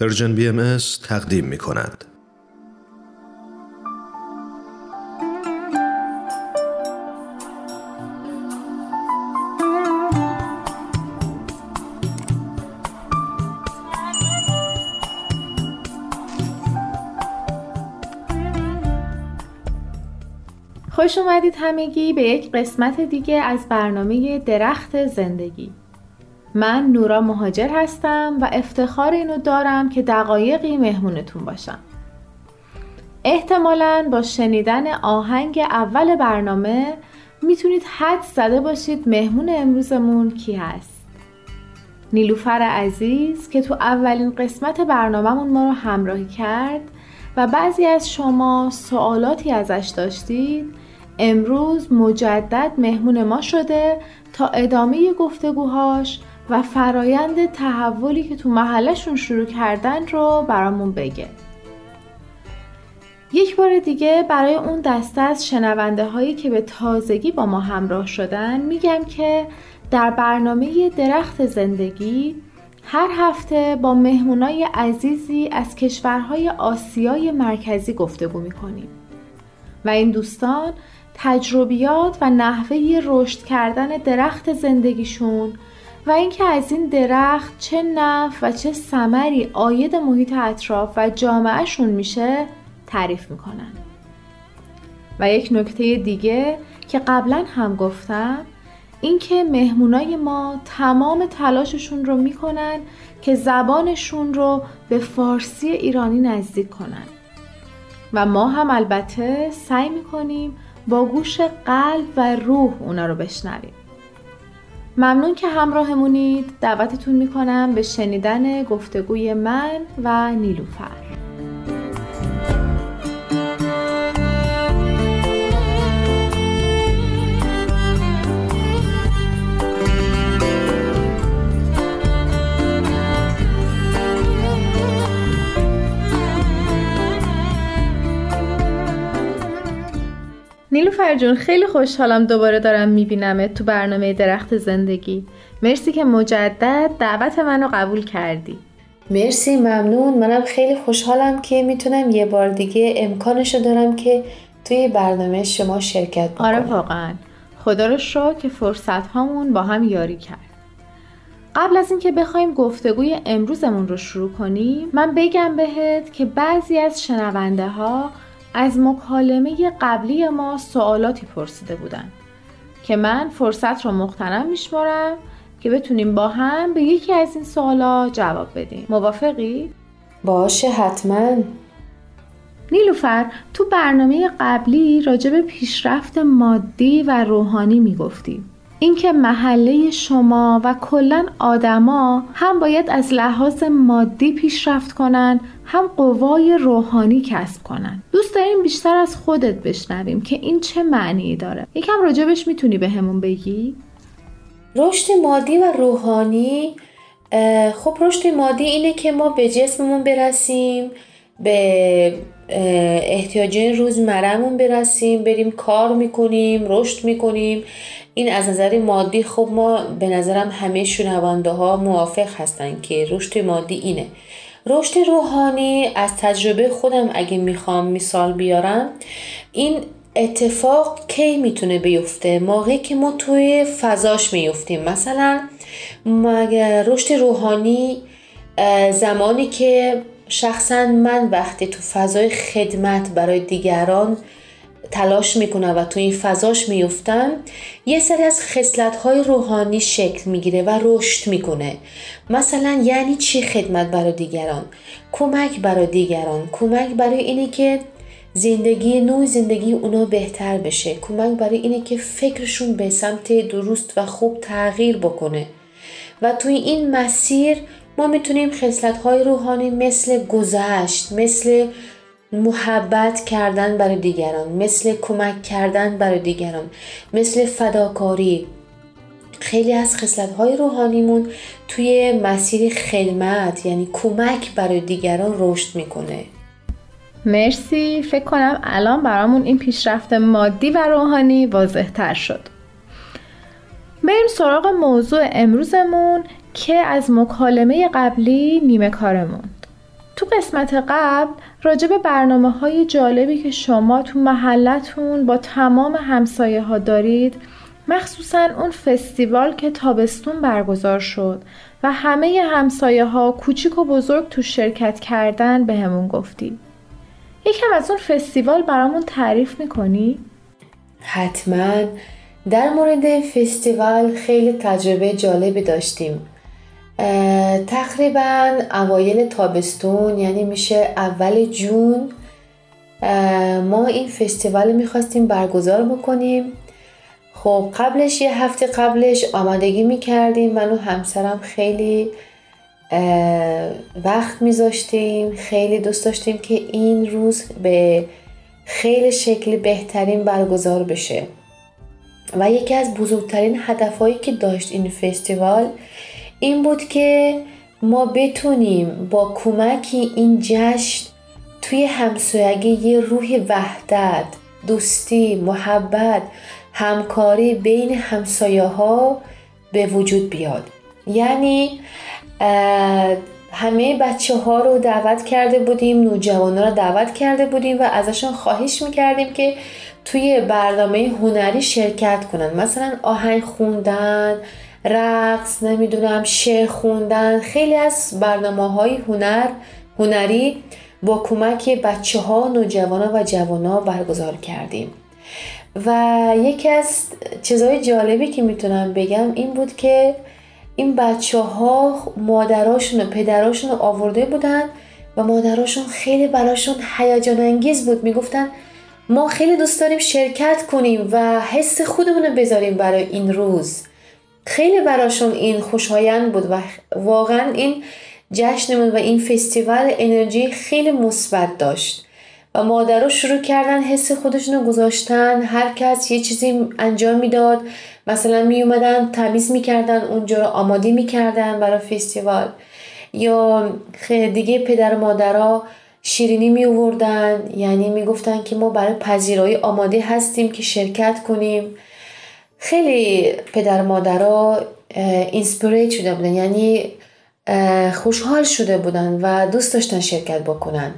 پرژن بی ام تقدیم می کند. خوش اومدید همگی به یک قسمت دیگه از برنامه درخت زندگی من نورا مهاجر هستم و افتخار اینو دارم که دقایقی مهمونتون باشم. احتمالا با شنیدن آهنگ اول برنامه می‌تونید حد زده باشید مهمون امروزمون کی هست. نیلوفر عزیز که تو اولین قسمت برنامهمون ما رو همراهی کرد و بعضی از شما سوالاتی ازش داشتید امروز مجدد مهمون ما شده تا ادامه گفتگوهاش و فرایند تحولی که تو محلشون شروع کردن رو برامون بگه. یک بار دیگه برای اون دسته از شنونده هایی که به تازگی با ما همراه شدن میگم که در برنامه درخت زندگی هر هفته با مهمونای عزیزی از کشورهای آسیای مرکزی گفتگو می‌کنیم. و این دوستان تجربیات و نحوه رشد کردن درخت زندگیشون و اینکه از این درخت چه نفع و چه ثمری آید محیط اطراف و جامعهشون میشه تعریف می‌کنن. و یک نکته دیگه که قبلا هم گفتم اینکه مهمونای ما تمام تلاششون رو می‌کنن که زبانشون رو به فارسی ایرانی نزدیک کنن. و ما هم البته سعی می‌کنیم با گوش قلب و روح اونا رو بشنویم. ممنون که همراهمونید. دعوتتون می‌کنم به شنیدن گفتگوی من و نیلوفر. نیلوفر جون خیلی خوشحالم دوباره دارم میبینمت تو برنامه درخت زندگی. مرسی که مجدد دعوت منو قبول کردی. مرسی ممنون. منم خیلی خوشحالم که می‌تونم یه بار دیگه امکانشو دارم که توی برنامه شما شرکت بکنم. آره واقعا. خدا رو شو که فرصت هامون با هم یاری کرد. قبل از اینکه بخوایم گفتگوی امروزمون رو شروع کنیم من بگم بهت که بعضی از شنونده ها از مکالمه قبلی ما سوالاتی پرسیده بودن که من فرصت رو مختنم میشمارم که بتونیم با هم به یکی از این سوالا جواب بدیم. موافقی؟ باشه حتما. نیلوفر تو برنامه قبلی راجب پیشرفت مادی و روحانی می‌گفتیم اینکه محله شما و کلا آدما هم باید از لحاظ مادی پیشرفت کنن هم قوای روحانی کسب کنن. دوست داریم بیشتر از خودت بشنویم که این چه معنی داره. یکم راجبش می‌تونی به همون بگی؟ رشد مادی و روحانی خب رشد مادی اینه که ما به جسممون برسیم به احتیاجات روزمرهمون برسیم بریم کار می‌کنیم رشد می‌کنیم. این از نظر مادی خب ما به نظرم همه شنونده ها موافق هستن که رشد مادی اینه. رشد روحانی از تجربه خودم اگه می‌خوام مثال بیارم این اتفاق کی می‌تونه بیفته؟ موقعی که ما توی فضاش میفتیم. مثلا رشد روحانی زمانی که شخصا من وقتی تو فضای خدمت برای دیگران تلاش می‌کنم و تو این فضاش میفتم یه سری از خصلت های روحانی شکل می‌گیره و رشد می‌کنه. مثلا یعنی چی خدمت برای دیگران؟ کمک برای دیگران. کمک برای اینه که زندگی نوع زندگی اونا بهتر بشه. کمک برای اینه که فکرشون به سمت درست و خوب تغییر بکنه. و توی این مسیر ما می‌تونیم خصلت های روحانی مثل گذشت مثل محبت کردن برای دیگران مثل کمک کردن برای دیگران مثل فداکاری. خیلی از خصلت های روحانیمون توی مسیر خدمت یعنی کمک برای دیگران رشد می‌کنه. مرسی. فکر کنم الان برامون این پیشرفت مادی و روحانی واضح تر شد. بریم سراغ موضوع امروزمون که از مکالمه قبلی نیمه کارمون. تو قسمت قبل راجع به برنامه های جالبی که شما تو محلتون با تمام همسایه ها دارید مخصوصا اون فستیوال که تابستون برگزار شد و همه همسایه ها کوچیک و بزرگ تو شرکت کردن به همون گفتی یکم از اون فستیوال برامون تعریف می‌کنی؟ حتما. در مورد فستیوال خیلی تجربه جالبی داشتیم. تقریبا اوایل تابستون یعنی میشه اول جون ما این فستیوال می‌خواستیم برگزار بکنیم. خب قبلش یه هفته قبلش آمادگی می‌کردیم. من و همسرم خیلی وقت میذاشتیم. خیلی دوست داشتیم که این روز به خیلی شکل بهترین برگزار بشه. و یکی از بزرگترین هدفهایی که داشت این فستیوال این بود که ما بتونیم با کمکی این جشن توی همسایگی یه روح وحدت دوستی محبت همکاری بین همسایه ها به وجود بیاد. یعنی همه بچه ها رو دعوت کرده بودیم نوجوان رو دعوت کرده بودیم و ازشون خواهش می‌کردیم که توی برنامه هنری شرکت کنن. مثلا آهنگ خوندن رقص نمی‌دونم شعر خوندن خیلی از برنامه های هنر هنری با کمک بچه ها نوجوان و جوان ها برگزار کردیم. و یکی از چیزهای جالبی که می‌تونم بگم این بود که این بچه ها مادراشون و پدراشون آورده بودن و مادراشون خیلی براشون هیجان انگیز بود. می‌گفتن ما خیلی دوست داریم شرکت کنیم و حس خودمون رو بذاریم برای این روز. خیلی براشون این خوشایند بود و واقعا این جشنمون و این فستیوال انرژی خیلی مثبت داشت و مادرها شروع کردن حس خودشون رو گذاشتن هر کس یه چیزی انجام می‌داد مثلا می اومدن تمیز می‌کردن اونجا رو آماده می‌کردن برای فستیوال. یا دیگه پدر مادرها شیرینی می آوردن یعنی می‌گفتن که ما برای پذیرایی آماده هستیم که شرکت کنیم. خیلی پدر مادرها اینسپریت شده بودن یعنی خوشحال شده بودن و دوست داشتن شرکت بکنن.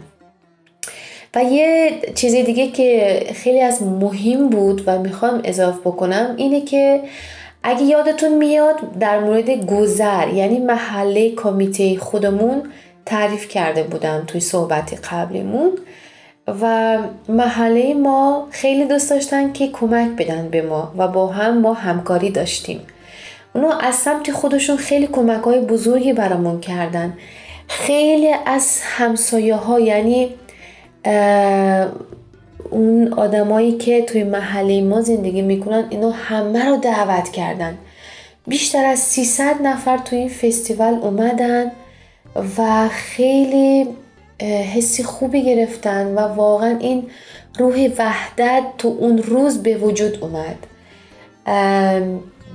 و یه چیز دیگه که خیلی از مهم بود و می‌خوام اضافه بکنم اینه که اگه یادتون میاد در مورد گذر یعنی محله کمیته خودمون تعریف کرده بودم توی صحبت قبلیمون. و محله ما خیلی دوست داشتن که کمک بدن به ما و با هم ما همکاری داشتیم. اونا از سمت خودشون خیلی کمک های بزرگی برامون کردن. خیلی از همسایه ها یعنی اون آدمایی که توی محله ما زندگی می‌کنن اینو همه رو دعوت کردن. بیشتر از 300 نفر توی این فستیوال اومدن و خیلی حسی خوبی گرفتن و واقعا این روح وحدت تو اون روز به وجود اومد.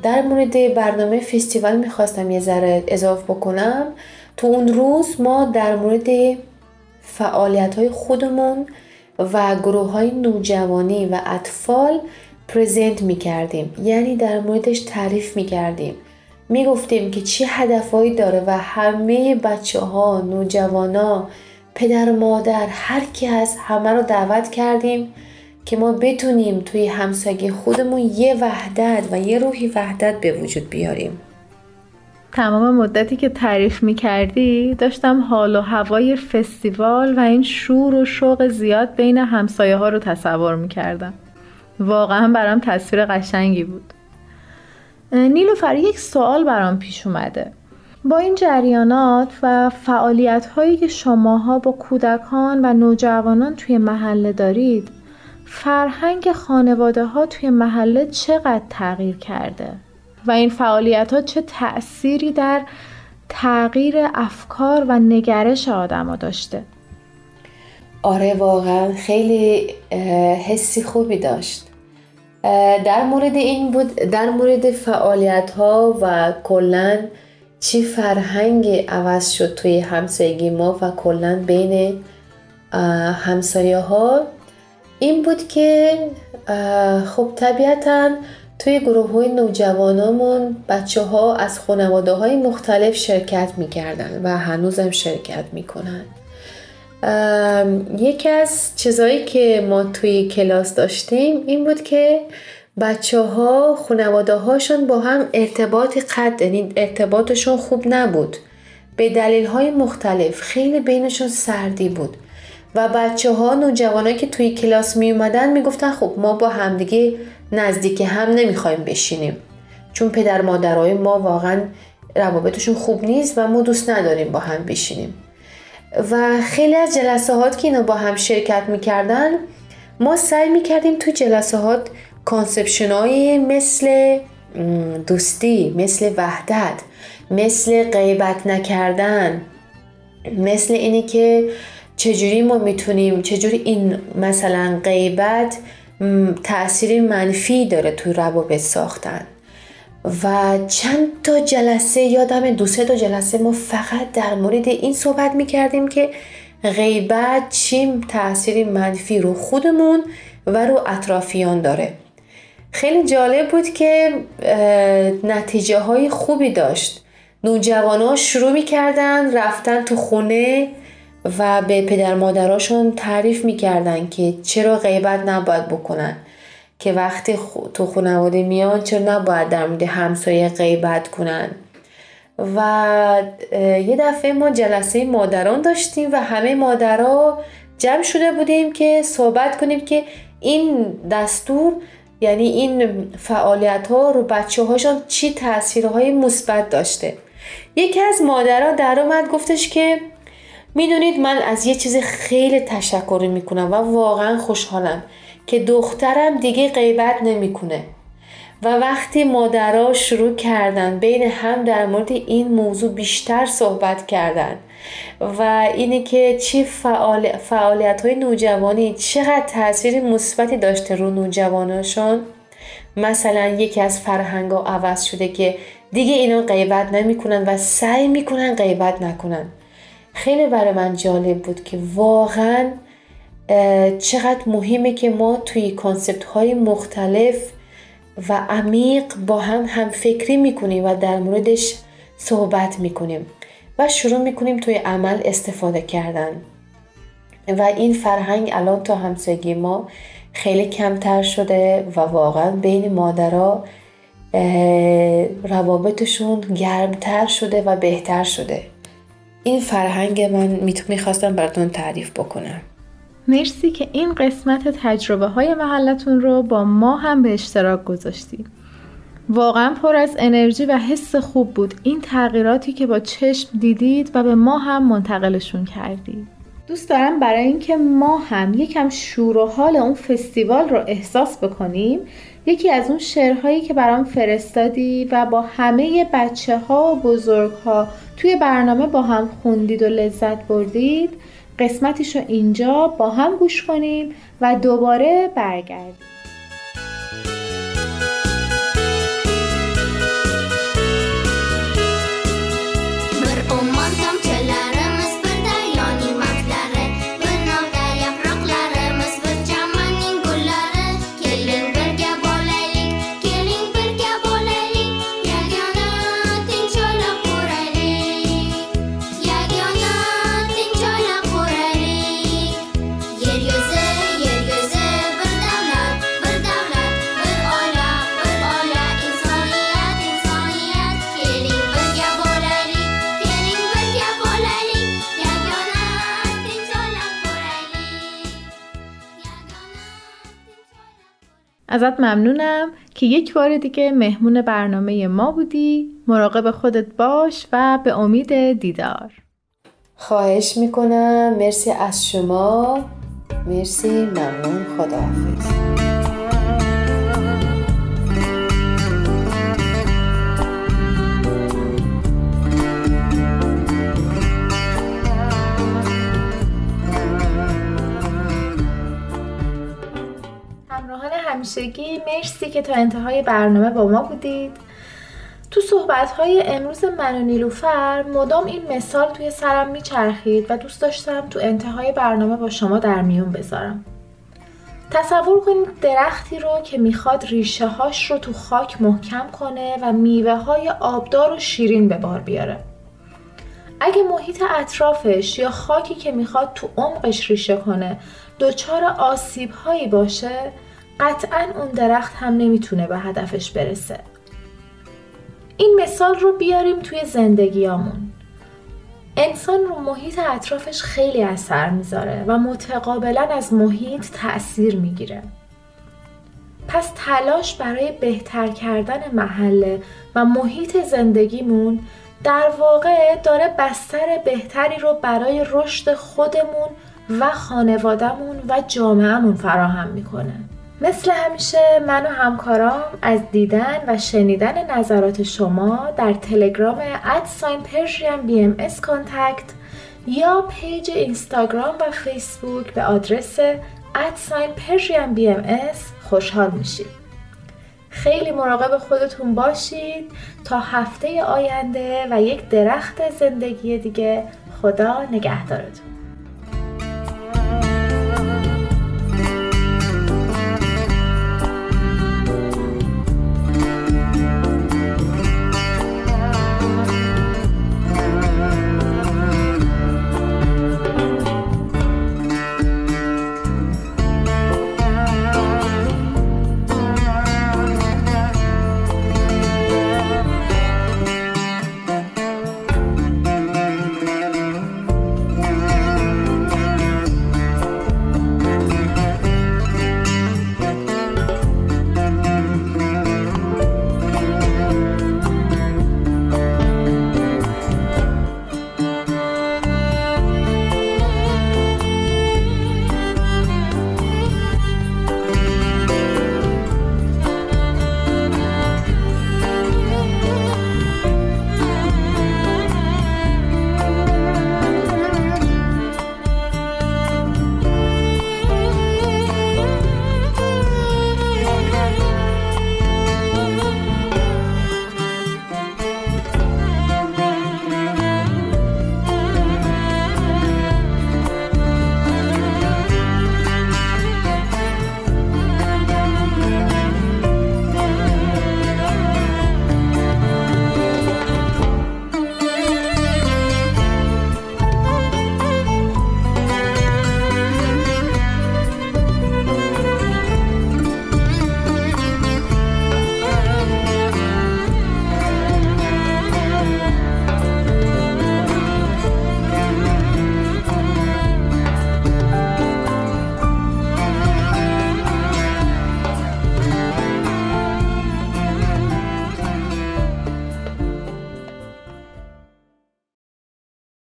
در مورد برنامه فستیوال می‌خواستم یه ذره اضافه بکنم. تو اون روز ما در مورد فعالیت های خودمون و گروه های نوجوانی و اطفال پرزنت می کردیم یعنی در موردش تعریف می کردیم می گفتیم که چه هدفهایی داره و همه بچه ها نوجوان ها پدر مادر هر کی هست همه رو دعوت کردیم که ما بتونیم توی همسایه خودمون یه وحدت و یه روحی وحدت به وجود بیاریم تمام مدتی که تعریف می کردی داشتم حال و هوای فستیوال و این شور و شوق زیاد بین همسایه ها رو تصور می کردم. واقعا برام تصویر قشنگی بود. نیلوفر یک سوال برام پیش اومده. با این جریانات و فعالیت هایی که شماها با کودکان و نوجوانان توی محله دارید فرهنگ خانواده ها توی محله چقدر تغییر کرده؟ و این فعالیت ها چه تأثیری در تغییر افکار و نگرش آدما داشته آره واقعا خیلی حسی خوبی داشت در مورد این بود در مورد فعالیت ها و کلا چی فرهنگ عوض شد توی همسایگی ما و کلا بین همسایه ها این بود که خب طبیعتا توی گروه های نوجوانامون بچه ها از خانواده های مختلف شرکت می‌کردن و هنوزم شرکت می‌کنن. یکی از چیزایی که ما توی کلاس داشتیم این بود که بچه ها خانواده هاشون با هم ارتباط قد یعنی ارتباطشون خوب نبود. به دلیل های مختلف خیلی بینشون سردی بود. و بچه ها نوجوانایی که توی کلاس می اومدن می خب ما با همدیگه نزدیک هم نمی‌خوایم بشینیم. چون پدر مادرای ما واقعا روابطشون خوب نیست و ما دوست نداریم با هم بشینیم. و خیلی از جلسات که اینا با هم شرکت می‌کردن ما سعی می‌کردیم تو conception های مثل دوستی مثل وحدت مثل غیبت نکردن مثل اینی که چجوری ما می‌تونیم چجوری این مثلا غیبت تاثیر منفی داره توی روابط ساختن. و چند تا جلسه یادم دو سه تا جلسه ما فقط در مورد این صحبت می‌کردیم که غیبت چیم تاثیر منفی رو خودمون و رو اطرافیان داره. خیلی جالب بود که نتیجه های خوبی داشت. نوجوان ها شروع می‌کردن رفتن تو خونه و به پدر مادراشون تعریف می‌کردن که چرا غیبت نباید بکنن. که وقتی تو خانواده میان چرا نباید در مورد همسایه غیبت کنن. و یه دفعه ما جلسه مادران داشتیم و همه مادرها جمع شده بودیم که صحبت کنیم که این دستور یعنی این فعالیت ها رو بچه هاشون چی تاثیرهای مثبت داشته. یکی از مادرها در اومد گفتش که می‌دونید من از یه چیز خیلی تشکر می‌کنم و واقعا خوشحالم که دخترم دیگه غیبت نمی‌کنه. و وقتی مادرها شروع کردن بین هم در مورد این موضوع بیشتر صحبت کردن و اینه که چی فعال... فعالیت های نوجوانی چقدر تاثیر مثبتی داشته رو نوجواناشون؟ مثلا یکی از فرهنگ ها عوض شده که دیگه اینا غیبت نمی‌کنن و سعی می‌کنن غیبت نکنن. خیلی برای من جالب بود که واقعا چقدر مهمه که ما توی کانسپت های مختلف و عمیق با هم هم فکری می‌کنیم و در موردش صحبت می‌کنیم و شروع می‌کنیم توی عمل استفاده کردن. و این فرهنگ الان تا همسایگی ما خیلی کمتر شده و واقعا بین مادرها روابطشون گرمتر شده و بهتر شده. این فرهنگ من می‌خواستم براتون تعریف بکنم. مرسی که این قسمت تجربه های محلتون رو با ما هم به اشتراک گذاشتید. واقعا پر از انرژی و حس خوب بود این تغییراتی که با چشم دیدید و به ما هم منتقلشون کردید. دوست دارم برای اینکه ما هم یکم شور و حال اون فستیوال رو احساس بکنیم یکی از اون شعرهایی که برام فرستادی و با همه بچه ها و بزرگ ها توی برنامه با هم خوندید و لذت بردید قسمتش رو اینجا با هم گوش کنیم و دوباره برگردیم. ازت ممنونم که یک بار دیگه مهمون برنامه ما بودی. مراقب خودت باش و به امید دیدار. خواهش می‌کنم. مرسی از شما. مرسی. ممنون. خداحافظ. همیشگی مرسی که تا انتهای برنامه با ما بودید تو صحبت های امروز من و نیلوفر مدام این مثال توی سرم میچرخید و دوست داشتم تو انتهای برنامه با شما در میون بذارم تصور کنید درختی رو که می‌خواد ریشه هاش رو تو خاک محکم کنه و میوه های آبدار و شیرین به بار بیاره. اگه محیط اطرافش یا خاکی که می‌خواد تو عمقش ریشه کنه دچار آسیب هایی باشه قطعا اون درخت هم نمی‌تونه به هدفش برسه. این مثال رو بیاریم توی زندگیامون. انسان رو محیط اطرافش خیلی اثر می‌ذاره و متقابلا از محیط تأثیر می‌گیره. پس تلاش برای بهتر کردن محله و محیط زندگیمون در واقع داره بستر بهتری رو برای رشد خودمون و خانوادهمون و جامعهمون فراهم می‌کنه. مثل همیشه من و همکارام از دیدن و شنیدن نظرات شما در تلگرام at sign Persian BMS contact یا پیج اینستاگرام و فیسبوک به آدرس at sign Persian BMS خوشحال میشیم. خیلی مراقب خودتون باشید تا هفته آینده و یک درخت زندگی دیگه خدا نگهدارتون